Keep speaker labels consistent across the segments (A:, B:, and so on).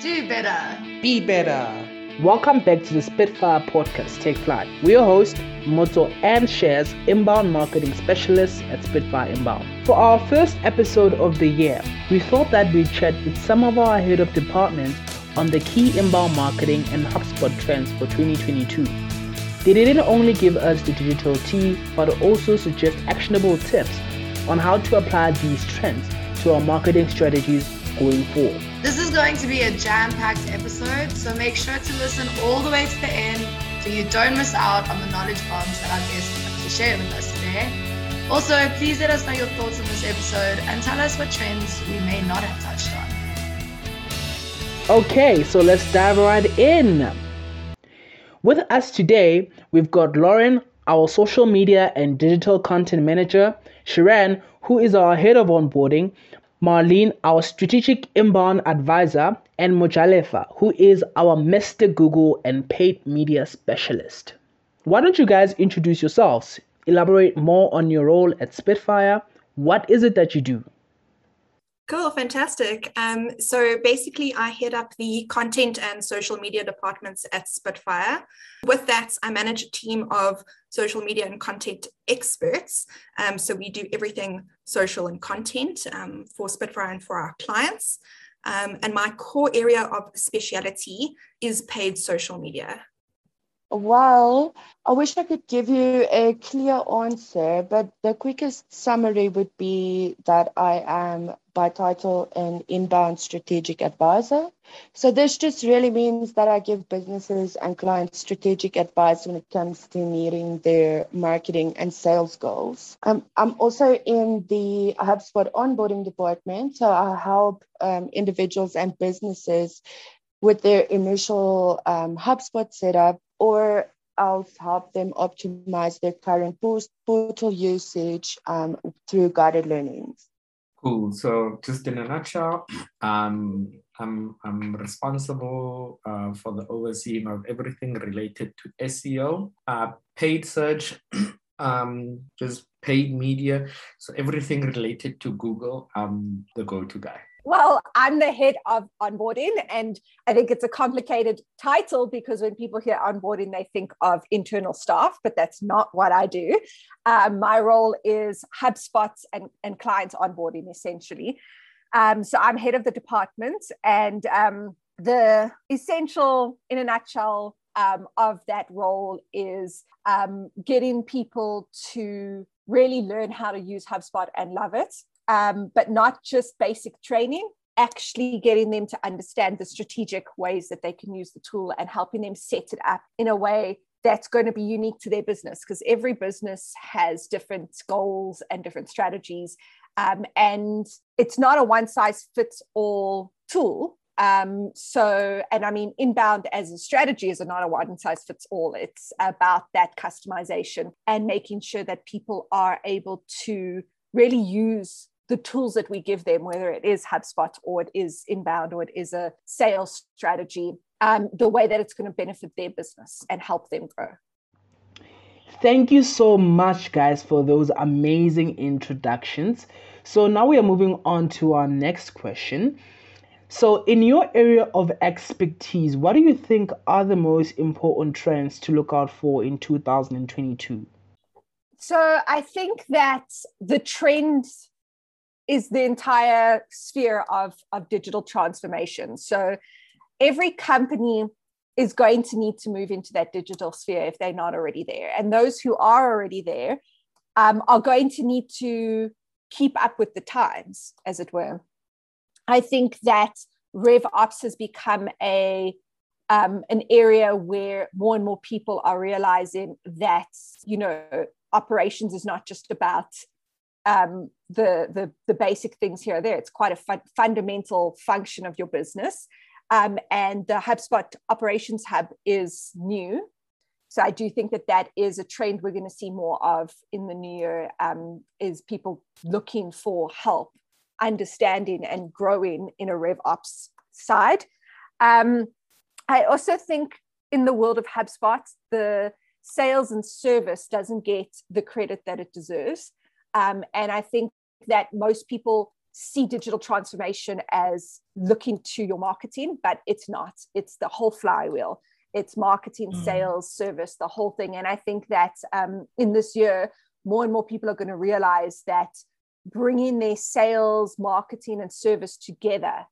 A: Do better.
B: Be better. Welcome back to the Spitfire Podcast Take Flight. We're your host, Moto and Shares, inbound marketing specialists at Spitfire Inbound. For our first episode of the year, we thought that we'd chat with some of our head of departments on the key inbound marketing and HubSpot trends for 2022. They didn't only give us the digital tea, but also suggest actionable tips on how to apply these trends to our marketing strategies going forward.
A: This is going to be a jam packed episode, so make sure to listen all the way to the end so you don't miss out on the knowledge bombs that our guests have to share with us today. Also, please let us know your thoughts on this episode and tell us what trends we may not have touched
B: on. Okay, so let's dive right in. With us today, we've got Lauren, our social media and digital content manager, Sharan, who is our head of onboarding, Marlene, our strategic inbound advisor, and Mojalefa, who is our Mr. Google and paid media specialist. Why don't you guys introduce yourselves? Elaborate more on your role at Spitfire. What is it that you do?
C: Cool, fantastic. Um, so basically, I head up the content and social media departments at Spitfire. With that, I manage a team of social media and content experts. Um, so we do everything social and content um, for Spitfire and for our clients. Um, and my core area of speciality is paid social media.
D: Well, I wish I could give you a clear answer, but the quickest summary would be that I am by title an inbound strategic advisor. So this just really means that I give businesses and clients strategic advice when it comes to meeting their marketing and sales goals. Um, I'm also in the HubSpot onboarding department, so I help um, individuals and businesses with their initial um, HubSpot setup or I'll help them optimize their current portal usage um, through guided learnings.
E: Cool. So, just in a nutshell, um, I'm, I'm responsible uh, for the overseeing of everything related to SEO, uh, paid search, um, just paid media. So, everything related to Google, I'm the go to guy.
F: Well, I'm the head of onboarding, and I think it's a complicated title because when people hear onboarding, they think of internal staff, but that's not what I do. Um, my role is HubSpots and, and clients onboarding essentially. Um, so I'm head of the department, and um, the essential, in a nutshell, um, of that role is um, getting people to really learn how to use HubSpot and love it um, but not just basic training, actually getting them to understand the strategic ways that they can use the tool and helping them set it up in a way that's going to be unique to their business because every business has different goals and different strategies. Um, and it's not a one size fits all tool. Um, so, and I mean, inbound as a strategy is not a one size fits all. It's about that customization and making sure that people are able to really use the tools that we give them, whether it is HubSpot or it is inbound or it is a sales strategy, um, the way that it's going to benefit their business and help them grow.
B: Thank you so much, guys, for those amazing introductions. So now we are moving on to our next question. So, in your area of expertise, what do you think are the most important trends to look out for in 2022?
F: So, I think that the trends is the entire sphere of, of digital transformation. So every company is going to need to move into that digital sphere if they're not already there. And those who are already there um, are going to need to keep up with the times, as it were. I think that RevOps has become a um, an area where more and more people are realizing that you know operations is not just about um, the, the, the basic things here or there. It's quite a fun, fundamental function of your business. Um, and the HubSpot Operations Hub is new. So I do think that that is a trend we're going to see more of in the new year um, is people looking for help understanding and growing in a RevOps side. Um, I also think in the world of HubSpot, the sales and service doesn't get the credit that it deserves. Um, and I think that most people see digital transformation as looking to your marketing, but it's not. It's the whole flywheel. It's marketing, mm. sales, service, the whole thing. And I think that um, in this year, more and more people are going to realize that bringing their sales, marketing, and service together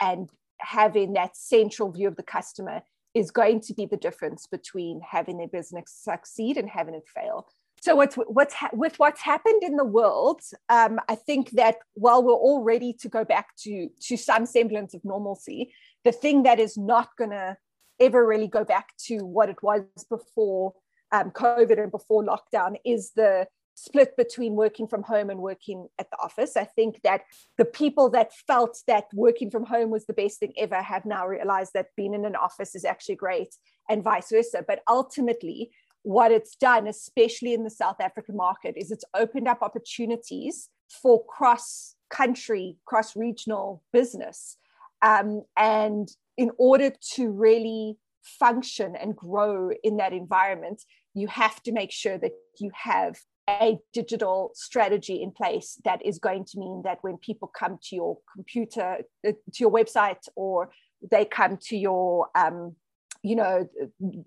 F: and having that central view of the customer is going to be the difference between having their business succeed and having it fail. So what's what's ha- with what's happened in the world, um, I think that while we're all ready to go back to to some semblance of normalcy, the thing that is not going to ever really go back to what it was before um, COVID and before lockdown is the split between working from home and working at the office. I think that the people that felt that working from home was the best thing ever have now realized that being in an office is actually great and vice versa. But ultimately, what it's done, especially in the South African market, is it's opened up opportunities for cross country, cross regional business. Um, and in order to really function and grow in that environment, you have to make sure that you have a digital strategy in place that is going to mean that when people come to your computer, uh, to your website, or they come to your um, you know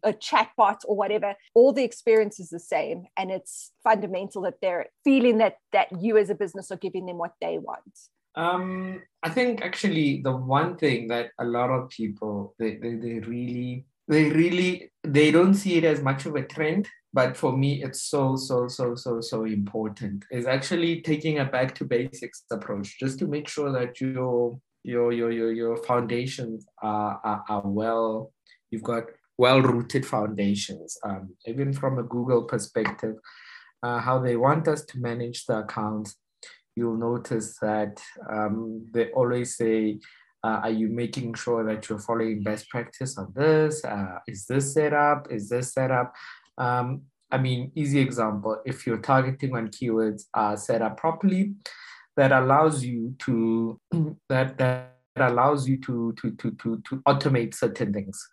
F: a chatbot or whatever all the experience is the same. And it's fundamental that they're feeling that that you as a business are giving them what they want.
E: Um i think actually the one thing that a lot of people they, they, they really they really they don't see it as much of a trend but for me it's so so so so so important is actually taking a back to basics approach just to make sure that your your your your, your foundations are, are, are well you've got well-rooted foundations um, even from a google perspective uh, how they want us to manage the accounts you'll notice that um, they always say uh, are you making sure that you're following best practice on this? Uh, is this set up? Is this set up? Um, I mean, easy example, if you're targeting on keywords are set up properly, that allows you to that that allows you to to to to, to automate certain things.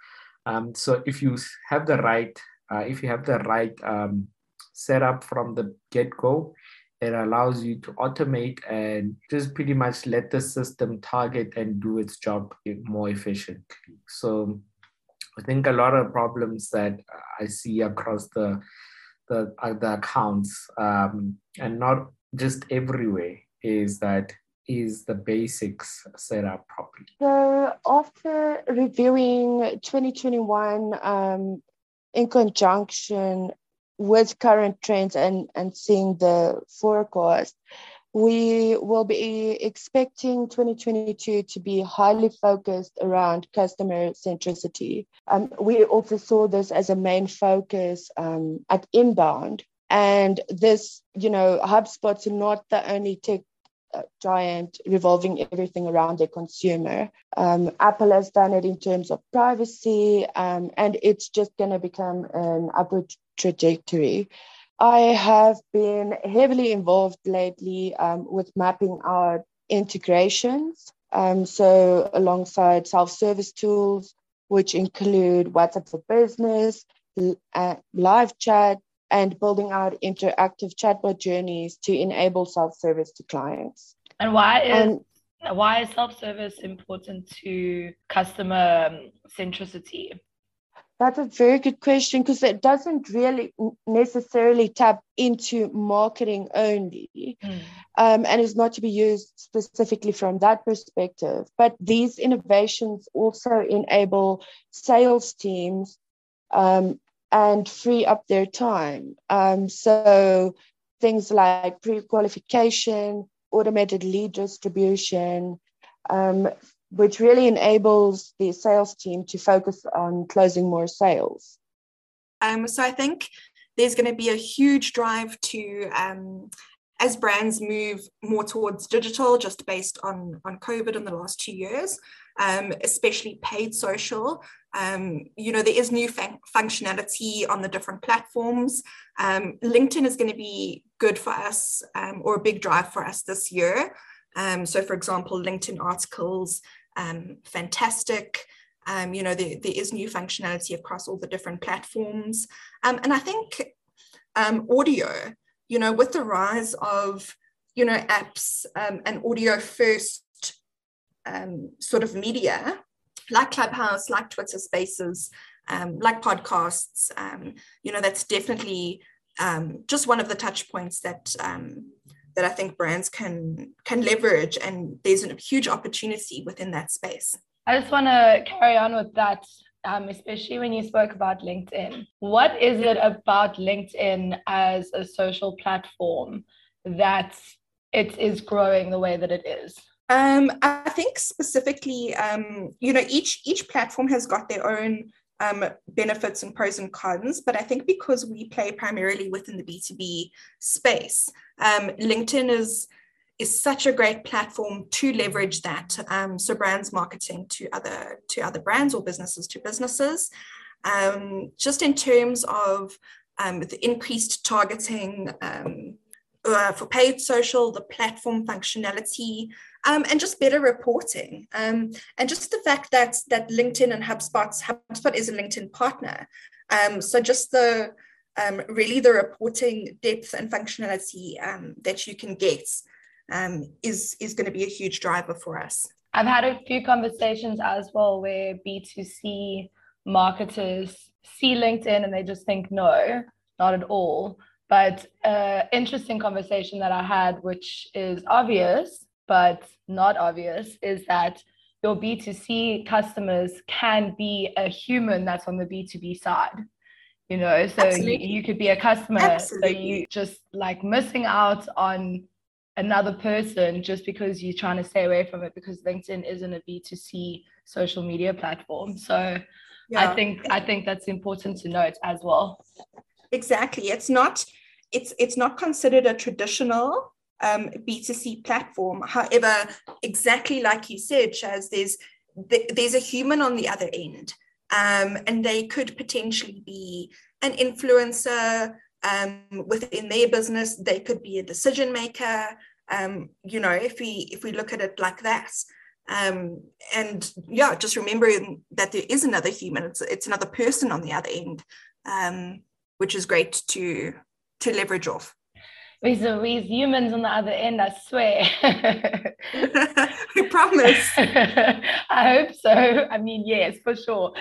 E: Um, so if you have the right uh, if you have the right um, setup from the get go, it allows you to automate and just pretty much let the system target and do its job more efficiently. So I think a lot of problems that I see across the the, uh, the accounts um, and not just everywhere is that is the basics set up properly.
D: So after reviewing 2021 um, in conjunction with current trends and, and seeing the forecast, we will be expecting 2022 to be highly focused around customer centricity. Um, we also saw this as a main focus um, at Inbound. And this, you know, HubSpot's not the only tech giant revolving everything around their consumer. Um, Apple has done it in terms of privacy, um, and it's just going to become an upward trajectory. I have been heavily involved lately um, with mapping our integrations. Um, so, alongside self service tools, which include WhatsApp for Business, uh, live chat, and building out interactive chatbot journeys to enable self service to clients.
A: And why is and, why is self service important to customer centricity?
D: That's a very good question because it doesn't really necessarily tap into marketing only mm. um, and is not to be used specifically from that perspective. But these innovations also enable sales teams um, and free up their time. Um, so things like pre qualification, automated lead distribution, um, which really enables the sales team to focus on closing more sales.
C: Um, so I think there's going to be a huge drive to um, as brands move more towards digital, just based on on COVID in the last two years, um, especially paid social. Um, you know, there is new fun- functionality on the different platforms. Um, LinkedIn is going to be good for us, um, or a big drive for us this year. Um, so, for example, LinkedIn articles um, fantastic. You know, there, there is new functionality across all the different platforms. And I think audio, you know, with the rise of you know, apps um, and audio first um, sort of media, like Clubhouse, like Twitter Spaces, um, like podcasts, um, you know, that's definitely um, just one of the touch points that um, that I think brands can can leverage, and there's a huge opportunity within that space.
G: I just want to carry on with that, um, especially when you spoke about LinkedIn. What is it about LinkedIn as a social platform that it is growing the way that it is?
C: Um, I think specifically, um, you know, each each platform has got their own um, benefits and pros and cons, but I think because we play primarily within the B2B space, um, LinkedIn is is such a great platform to leverage that. Um, so brands marketing to other to other brands or businesses to businesses. Um, just in terms of the increased targeting uh, for paid social, the platform functionality, um, and just better reporting. Um, and just the fact that that LinkedIn and HubSpot, HubSpot is a LinkedIn partner. Um, so just the um, really the reporting depth and functionality um, that you can get um, is is going to be a huge driver for us.
G: I've had a few conversations as well where B2C marketers see LinkedIn and they just think no, not at all. But uh, interesting conversation that I had, which is obvious but not obvious, is that your B2C customers can be a human that's on the B2B side. You know, so you, you, could be a customer, Absolutely. so you just like missing out on another person just because you're trying to stay away from it because LinkedIn isn't a B2C social media platform. So yeah. I think I think that's important to note as well.
C: Exactly. It's not it's it's not considered a traditional um, B2C platform. However, exactly like you said, there's there's a human on the other end, um, and they could potentially be an influencer um, within their business. They could be a decision maker. Um, you know, if we if we look at it like that. Um, and yeah, just remembering that there is another human. It's it's another person on the other end, um, which is great to to leverage off.
G: We're, we're humans on the other end, I swear.
C: we promise.
G: I hope so. I mean, yes, for sure.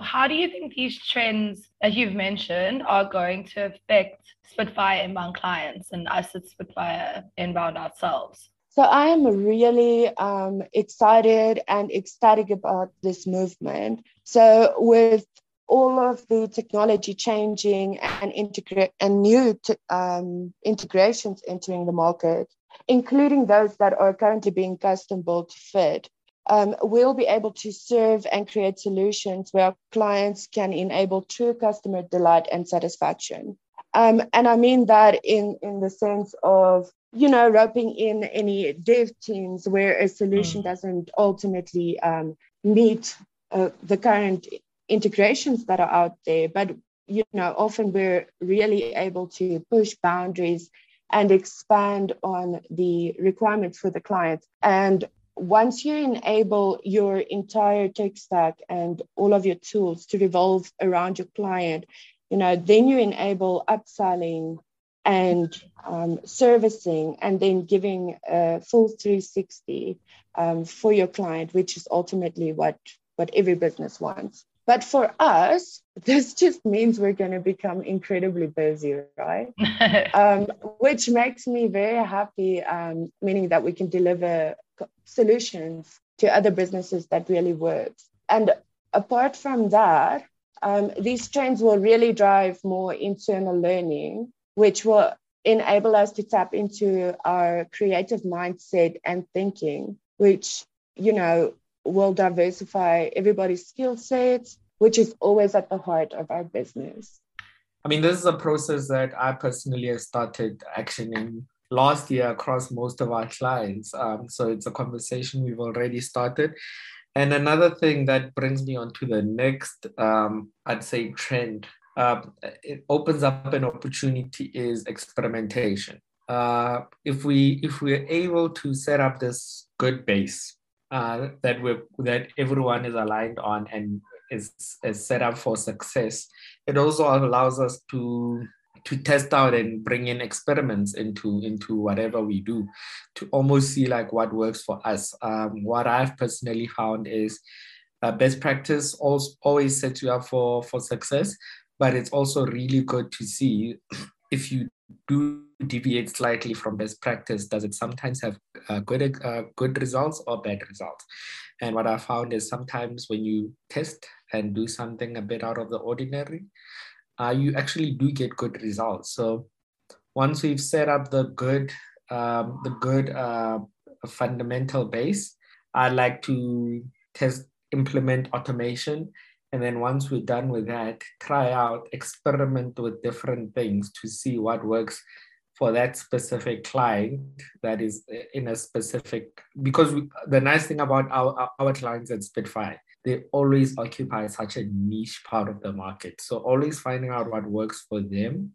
G: How do you think these trends that you've mentioned are going to affect Spitfire inbound clients and us at Spitfire inbound ourselves?
D: So I am really um, excited and ecstatic about this movement. So with all of the technology changing and integrate and new um, integrations entering the market, including those that are currently being custom built to fit, um, we'll be able to serve and create solutions where clients can enable true customer delight and satisfaction. Um, and I mean that in, in the sense of, you know, roping in any dev teams where a solution mm. doesn't ultimately um, meet uh, the current integrations that are out there, but you know, often we're really able to push boundaries and expand on the requirements for the client. And once you enable your entire tech stack and all of your tools to revolve around your client, you know, then you enable upselling and um, servicing and then giving a full 360 um, for your client, which is ultimately what, what every business wants. But for us, this just means we're going to become incredibly busy, right? um, which makes me very happy, um, meaning that we can deliver solutions to other businesses that really work. And apart from that, um, these trends will really drive more internal learning, which will enable us to tap into our creative mindset and thinking, which, you know, will diversify everybody's skill sets, which is always at the heart of our business.
E: I mean, this is a process that I personally have started actioning last year across most of our clients. Um, so it's a conversation we've already started. And another thing that brings me on to the next, um, I'd say, trend. Uh, it opens up an opportunity is experimentation. Uh, if we if we're able to set up this good base uh, that we that everyone is aligned on and is, is set up for success, it also allows us to to test out and bring in experiments into into whatever we do to almost see like what works for us. Um, what i've personally found is uh, best practice always, always sets you up for for success but it's also really good to see if you do deviate slightly from best practice does it sometimes have uh, good uh, good results or bad results and what i found is sometimes when you test and do something a bit out of the ordinary uh, you actually do get good results. So once we've set up the good, um, the good uh, fundamental base, I like to test, implement automation. And then once we're done with that, try out, experiment with different things to see what works for that specific client that is eh, in a specific because we, the nice thing about our, our clients at Spitfire they always occupy such a niche part of the market. So always finding out what works for them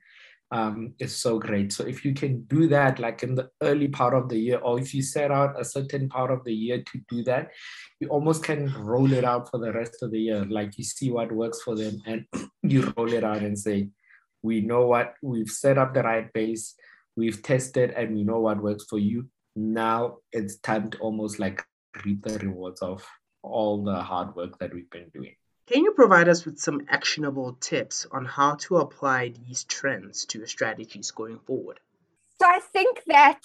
E: um, is so great. So if you can do that, like in the early part of the year, or if you set out a certain part of the year to do that, you almost can roll it out for the rest of the year. Like you see what works for them, and you roll it out and say, "We know what we've set up the right base, we've tested, and we know what works for you." Now it's time to almost like reap the rewards of all the hard work that we've been doing.
B: Can you provide us with some actionable tips on how to apply these trends to your strategies going forward?
F: So I think that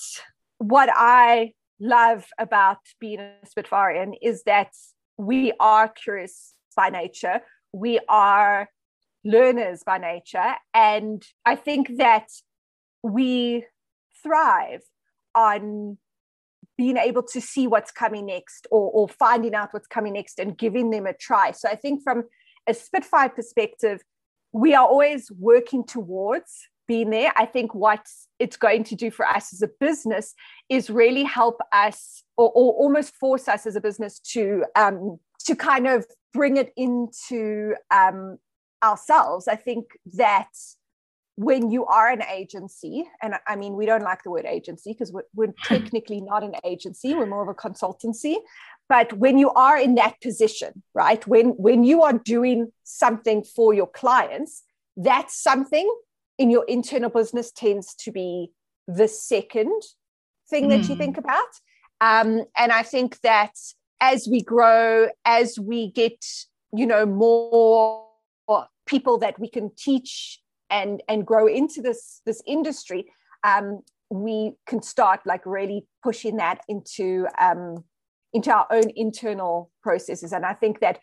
F: what I love about being a Spitfarian is that we are curious by nature. We are learners by nature. And I think that we thrive on being able to see what's coming next or, or finding out what's coming next and giving them a try. So I think from a Spitfire perspective, we are always working towards being there. I think what it's going to do for us as a business is really help us or, or almost force us as a business to um, to kind of bring it into um, ourselves. I think that when you are an agency, and I mean, we don't like the word agency because we're, we're technically not an agency, we're more of a consultancy. But when you are in that position, right, when, when you are doing something for your clients, that's something in your internal business tends to be the second thing mm. that you hmm. think about. Um, and I think that as we grow, as we get, you know, more people that we can teach and and grow into this this industry um, we can start like really pushing that into um, into our own internal processes. And i think that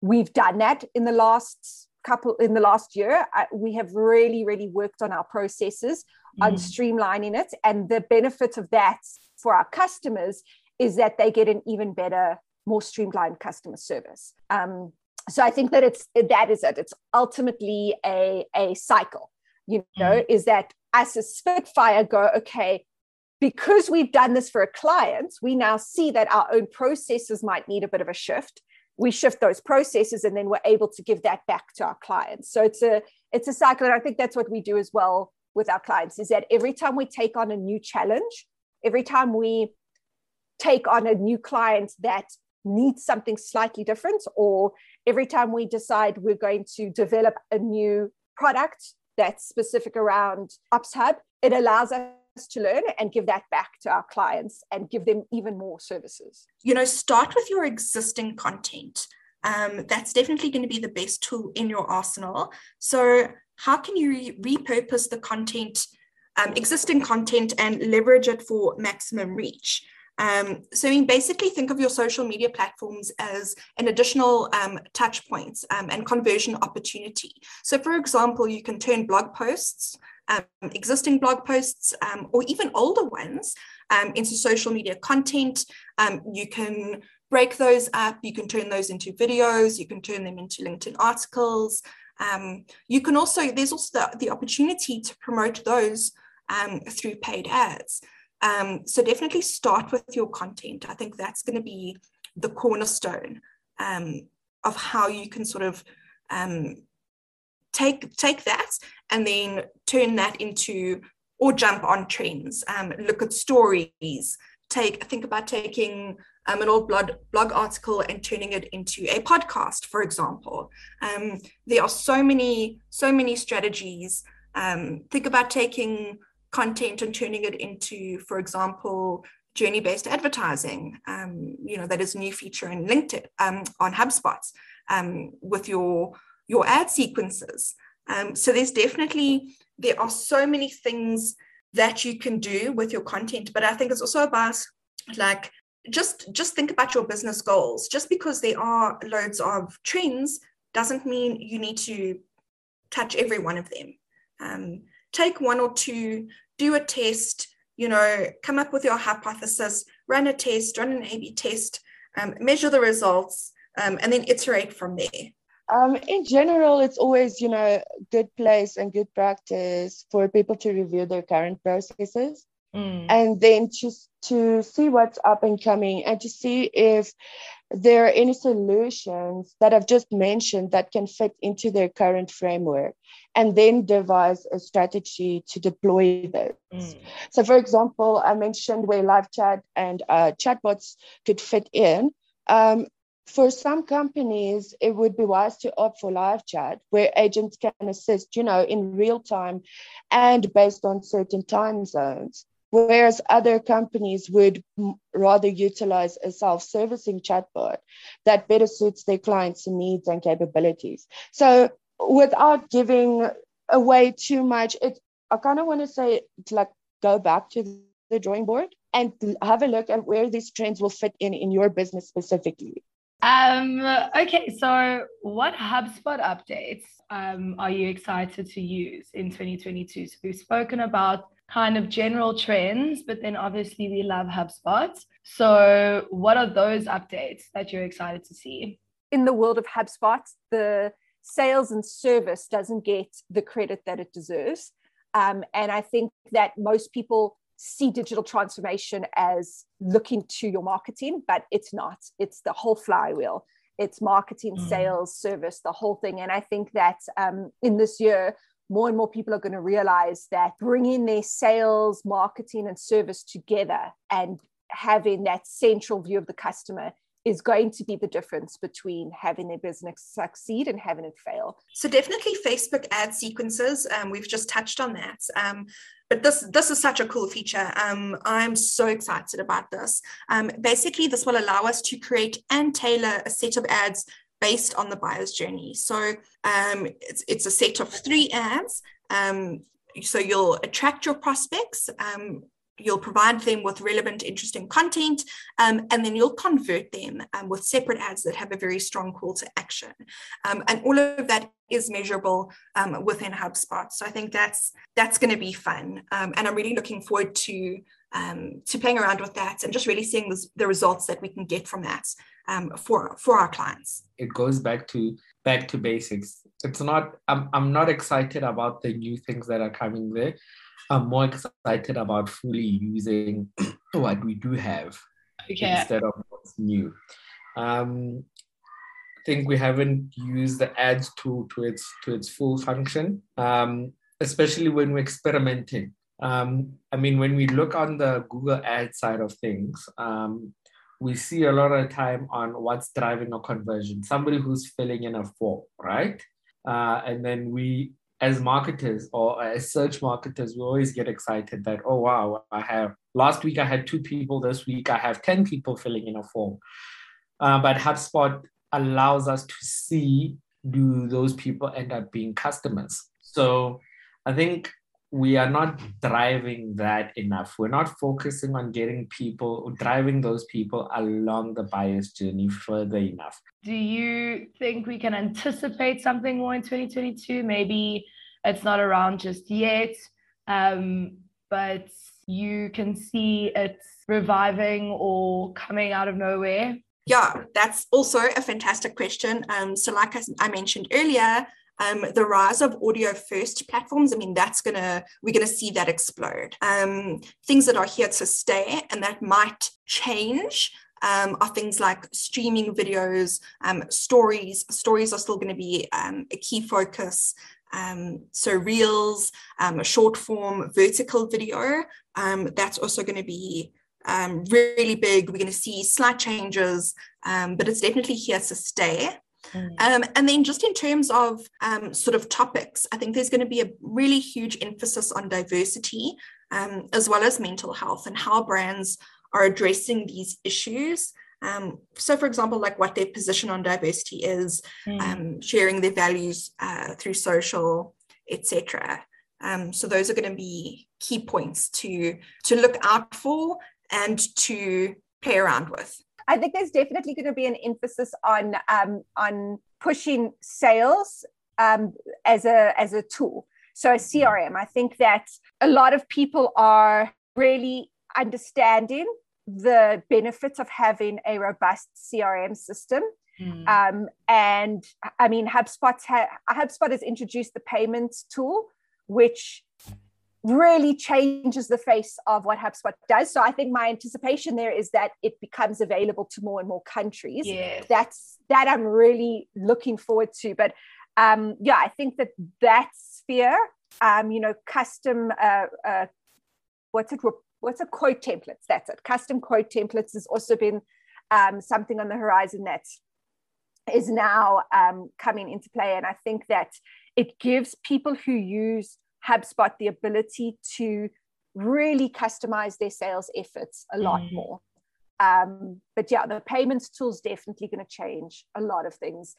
F: we've done that in the last couple in the last year. I, we have really really worked on our processes mm. on streamlining it. And the benefit of that for our customers is that they get an even better more streamlined customer service. Um, so I think that it's that is it. It's ultimately a a cycle. You know, mm. is that as a Spitfire go okay because we've done this for a client, we now see that our own processes might need a bit of a shift. We shift those processes, and then we're able to give that back to our clients. So it's a it's a cycle, and I think that's what we do as well with our clients. Is that every time we take on a new challenge, every time we take on a new client that needs something slightly different, or every time we decide we're going to develop a new product that's specific around OpsHub, it allows us to learn and give that back to our clients and give them even more services.
C: You know, start with your existing content. Um, that's definitely going to be the best tool in your arsenal. So, how can you re- repurpose the content, um, existing content, and leverage it for maximum reach? Um, so, basically, think of your social media platforms as an additional um, touch points um, and conversion opportunity. So, for example, you can turn blog posts, um, existing blog posts, um, or even older ones um, into social media content. you can break those up, you can turn those into videos, you can turn them into LinkedIn articles. you can also, there's also the, the opportunity to promote those through paid ads. Um, so definitely start with your content. I think that's going to be the cornerstone um, of how you can sort of um, take take that and then turn that into or jump on trends. Um, look at stories. Take think about taking um, an old blog blog article and turning it into a podcast, for example. Um, there are so many so many strategies think about taking content and turning it into, for example, journey-based advertising. Um, you know, that is a new feature in LinkedIn um, on HubSpot um, with your your ad sequences. Um, so there's definitely there are so many things that you can do with your content, but I think it's also about like just just think about your business goals. Just because there are loads of trends doesn't mean you need to touch every one of them. Um, take one or two, do a test, you know, come up with your hypothesis, run a test, run an A B test, um, measure the results, um, and then iterate from there.
D: Um, in general, it's always, you know, good place and good practice for people to review their current processes mm. and then just to see what's up and coming and to see if there are any solutions that I've just mentioned that can fit into their current framework and then devise a strategy to deploy those. Mm. So, for example, I mentioned where live chat and uh, chatbots could fit in. Um, for some companies, it would be wise to opt for live chat where agents can assist, you know, in real time and based on certain time zones. Whereas other companies would rather utilize a self servicing chatbot that better suits their clients' needs and capabilities. So, without giving away too much, it, I kind of want to say, like, go back to the drawing board and have a look at where these trends will fit in in your business specifically.
G: Um, okay, so what HubSpot updates um, are you excited to use in 2022? So we've spoken about kind of general trends, but then obviously we love HubSpot. So what are those updates that you're excited to see?
F: In the world of HubSpot, the sales and service doesn't get the credit that it deserves. Um, and I think that most people see digital transformation as looking to your marketing, but it's not. It's the whole flywheel. It's marketing, mm. sales, service, the whole thing. And I think that um, in this year, more and more people are going to realize that bringing their sales, marketing, and service together and having that central view of the customer is going to be the difference between having a business succeed and having it fail.
C: So definitely Facebook ad sequences. Um, we've just touched on that. Um, but this this is such a cool feature. Um, I'm so excited about this. Um, basically, this will allow us to create and tailor a set of ads based on the buyer's journey. So um, it's, it's a set of three ads. Um, so you'll attract your prospects um, you'll provide them with relevant, interesting content, um, and then you'll convert them um, with separate ads that have a very strong call to action. Um, and all of that is measurable um, within HubSpot. So I think that's that's going to be fun, um, and I'm really looking forward to um, to playing around with that and just really seeing this, the results that we can get from that for for our clients.
E: It goes back to back to basics. It's not. I'm I'm not excited about the new things that are coming there. I'm more excited about fully using what we do have okay. instead of what's new. Um, I think we haven't used the ads tool to its to its full function, um, especially when we're experimenting. Um, I mean, when we look on the Google ad side of things, um, we see a lot of time on what's driving a conversion, somebody who's filling in a form, right? Uh, and then we as marketers or as search marketers, we always get excited that, oh, wow, I have last week I had two people, this week I have 10 people filling in a form. Uh, but HubSpot allows us to see do those people end up being customers. So I think we are not driving that enough. We're not focusing on getting people, driving those people along the buyer's journey further enough.
G: Do you think we can anticipate something more in 2022? Maybe it's not around just yet, um, but you can see it's reviving or coming out of nowhere?
C: Yeah, that's also a fantastic question. Um, so, like I, I mentioned earlier, um, the rise of audio first platforms, I mean, that's going to, we're going to see that explode. Um, things that are here to stay and that might change um, are things like streaming videos, um, stories. Stories are still going to be um, a key focus. Um, so reels, um, short form vertical video, um, that's also going to be really big. We're going to see slight changes, but it's definitely here to stay. Mm. Um, and then, just in terms of um, sort of topics, I think there's going to be a really huge emphasis on diversity um, as well as mental health and how brands are addressing these issues. Um, so, for example, like what their position on diversity is, mm. Um, sharing their values uh, through social, etc. Um, so, those are going to be key points to to look out for and to play around with.
F: I think there's definitely going to be an emphasis on um, on pushing sales um, as a as a tool. So a CRM, I think that a lot of people are really understanding the benefits of having a robust CRM system. Mm. Um, and I mean, HubSpot's ha- HubSpot has introduced the payments tool, which really changes the face of what HubSpot does. So I think my anticipation there is that it becomes available to more and more countries.
G: Yes.
F: That's that I'm really looking forward to. But um, yeah, I think that that sphere, um, you know, custom, uh, uh, what's it? What's a quote templates? That's it. Custom quote templates has also been um, something on the horizon that is now um, coming into play, and I think that it gives people who use HubSpot the ability to really customize their sales efforts a lot mm. more. Um, but yeah, the payments tool is definitely going to change a lot of things.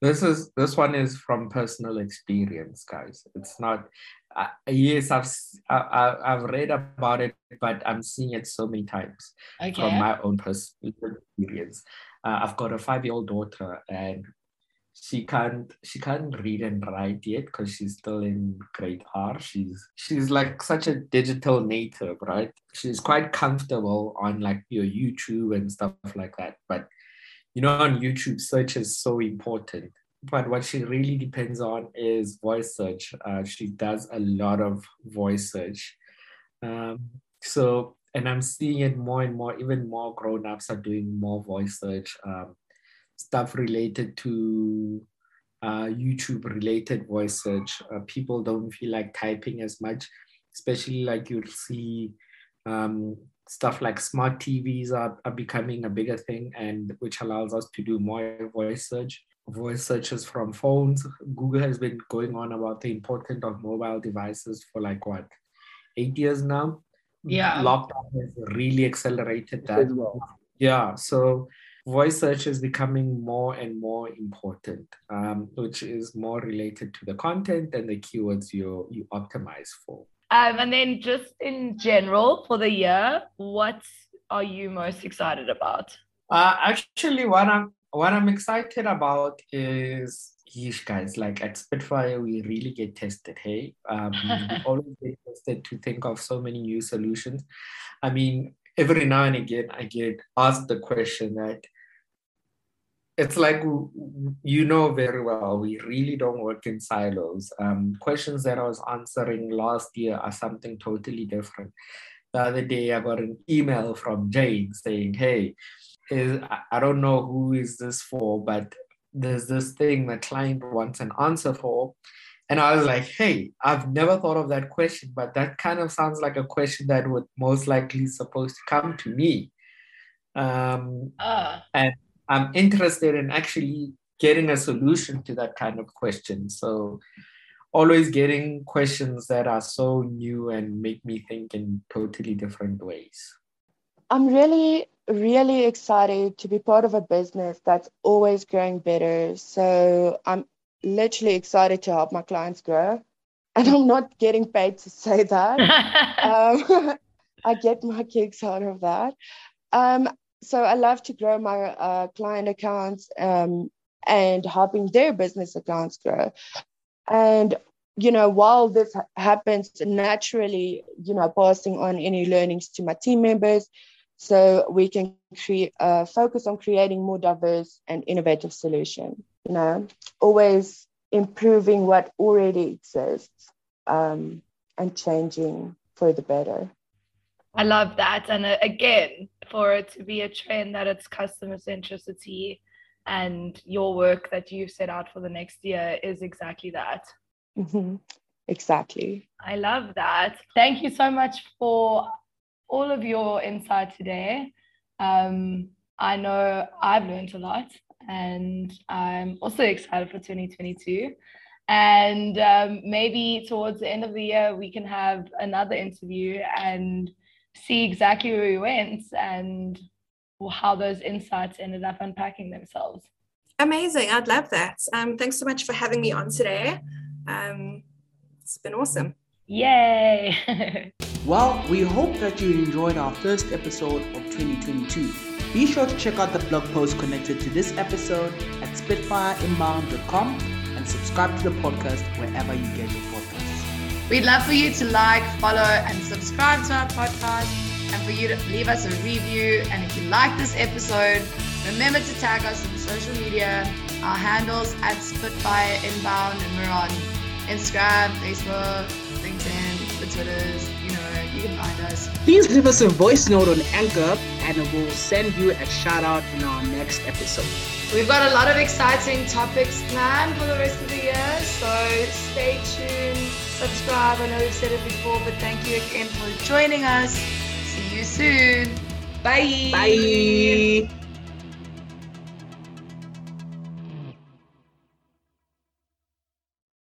E: This is this one is from personal experience, guys. It's not. Uh, yes, I've I, I've read about it, but I'm seeing it so many times okay. from my own personal experience. Uh, I've got a five-year-old daughter, and she can't she can't read and write yet because she's still in grade R. She's she's like such a digital native, right? She's quite comfortable on like your YouTube and stuff like that. But you know, on YouTube, search is so important. But what she really depends on is voice search. Uh, she does a lot of voice search. Um, so, and I'm seeing it more and more, even more grown ups are doing more voice search. Um, stuff related to uh, YouTube related voice search. Uh, people don't feel like typing as much, especially like you'll see um, stuff like smart TVs are, are becoming a bigger thing and which allows us to do more voice search. Voice searches from phones. Google has been going on about the importance of mobile devices for like what, eight years now?
G: Yeah.
E: Lockdown has really accelerated that. Well. Yeah. So voice search is becoming more and more important, um, which is more related to the content and the keywords you you optimize for.
G: Um, and then just in general for the year, what are you most excited about?
E: Uh, actually, what I'm what I'm excited about is yeesh guys like at spitfire we really get tested hey um, we always get tested to think of so many new solutions i mean every now and again i get asked the question that it's like you know very well we really don't work in silos. Um, questions that i was answering last year are something totally different. The other day i got an email from jane saying hey is, i don't know who is this for but there's this thing the client wants an answer for. And i was like hey i've never thought of that question but that kind of sounds like a question that would most likely supposed to come to me. Um, uh. and I'm interested in actually getting a solution to that kind of question. So always getting questions that are so new and make me think in totally different ways.
D: I'm really, really excited to be part of a business that's always growing better. So I'm literally excited to help my clients grow. And I'm not getting paid to say that. um, I get my kicks out of that. Um, so I love to grow my uh, client accounts um, and helping their business accounts grow. And you know, while this happens naturally, you know, passing on any learnings to my team members, so we can create uh, focus on creating more diverse and innovative solutions. You know, always improving what already exists um, and changing for the better.
G: I love that. And uh, again, for it to be a trend that it's customer centricity and your work that you've set out for the next year is exactly that.
D: Mm-hmm. Exactly.
G: I love that. Thank you so much for all of your insight today. Um, I know I've learned a lot. and I'm also excited for 2022. And um, maybe towards the end of the year, we can have another interview and see exactly where we went and how those insights ended up unpacking themselves.
C: Amazing. I'd love that. Um, thanks so much for having me on today. Um, it's been awesome.
G: Yay!
B: well, we hope that you enjoyed our first episode of 2022. Be sure to check out the blog post connected to this episode at spitfireinbound.com and subscribe to the podcast wherever you get your podcasts.
A: We'd love for you to like, follow, and subscribe to our podcast and for you to leave us a review. And if you like this episode, remember to tag us on social media. Our handles at Spitfire Inbound, and we're on Instagram, Facebook, LinkedIn, the Twitters. You know, you can find us.
B: Please leave us a voice note on Anchor, and we'll send you a shout out in our next episode.
A: We've got a lot of exciting topics planned for the rest of the year, so stay tuned, subscribe. I know we've said it before, but thank you again for joining us. See you soon. Bye.
B: Bye.